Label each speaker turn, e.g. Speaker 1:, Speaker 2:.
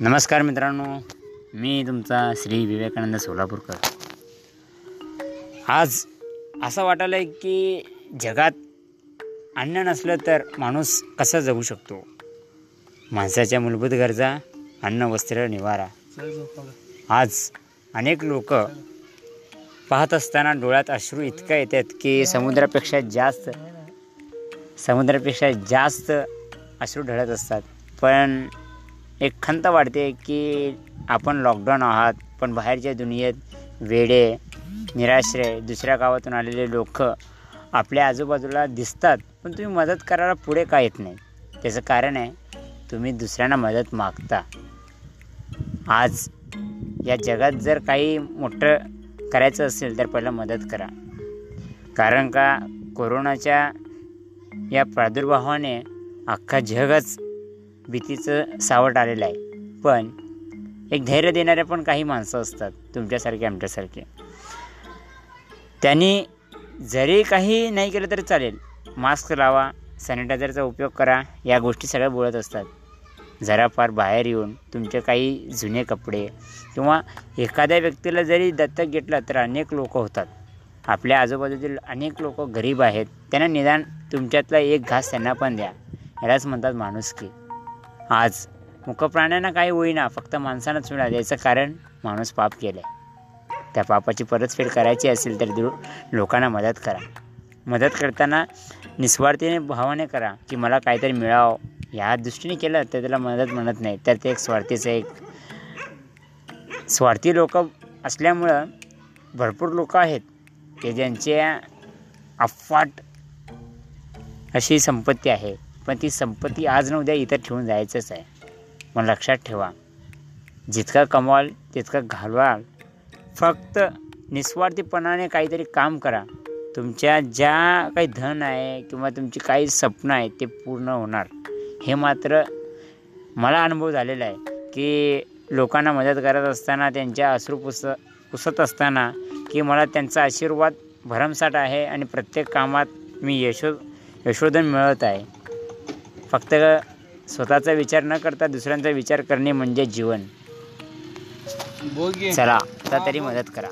Speaker 1: नमस्कार मित्रांनो मी तुमचा श्री विवेकानंद सोलापूरकर. आज असं वाटायला आहे की जगात अन्न नसलं तर माणूस कसा जगू शकतो? माणसाच्या मूलभूत गरजा अन्न वस्त्र निवारा. आज अनेक लोक पाहत असताना डोळ्यात अश्रू इतकं येतात की समुद्रापेक्षा जास्त समुद्रापेक्षा जास्त अश्रू ढळत असतात. पण एक खंत वाढते की आपण लॉकडाऊन आहात पण बाहेरच्या दुनियेत वेडे निराश्रय दुसऱ्या गावातून आलेले लोक आपल्या आजूबाजूला दिसतात पण तुम्ही मदत करायला पुढे का येत नाही? त्याचं कारण आहे तुम्ही दुसऱ्यांना मदत मागता. आज या जगात जर काही मोठं करायचं असेल तर पहिलं मदत करा. कारण का कोरोनाच्या या प्रादुर्भावाने अख्खा जगच भीतीचं सावट आलेलं आहे. पण एक धैर्य देणारे पण काही माणसं असतात तुमच्यासारखे आमच्यासारखे. त्यांनी जरी काही नाही केलं तरी चालेल. मास्क लावा सॅनिटायझरचा उपयोग करा या गोष्टी सगळ्या बोलत असतात. जरा फार बाहेर येऊन तुमचे काही जुने कपडे किंवा एखाद्या व्यक्तीला जरी दत्तक घेतलं तर अनेक लोक होतात. आपल्या आजूबाजूतील अनेक लोक गरीब आहेत. त्यांना निदान तुमच्यातला एक घास त्यांना पण द्या. यालाच म्हणतात माणुसकी. आज. मुखप्राण्यांना काही होईना फक्त माणसानंच मिळालं. याचं कारण माणूस पाप केलं आहे त्या पापाची परतफेड करायची असेल तर दु लोकांना मदत करा. मदत करताना निस्वार्थीने भावाने करा की मला काहीतरी मिळावं. या दृष्टीने केलं तर त्याला मदत म्हणत नाही. तर ते एक स्वार्थीचं एक स्वार्थी लोक असल्यामुळं भरपूर लोक आहेत की ज्यांच्या अफाट अशी संपत्ती आहे. पण ती संपत्ती आज न उद्या इथं ठेवून जायचंच आहे. मग लक्षात ठेवा जितका कमवाल तितकं घालवाल. फक्त निस्वार्थीपणाने काहीतरी काम करा. तुमच्या ज्या काही धन आहे किंवा तुमची काही स्वप्न आहे ते पूर्ण होणार. हे मात्र मला अनुभव झालेला आहे की लोकांना मदत करत असताना त्यांच्या अश्रू पुस पुसत असताना की मला त्यांचा आशीर्वाद भरमसाठ आहे आणि प्रत्येक कामात मी यशो यशोधन मिळत आहे. फक्त स्वतःचा विचार न करता दुसऱ्यांचा विचार करणे म्हणजे जीवन. चला आता तरी मदत करा.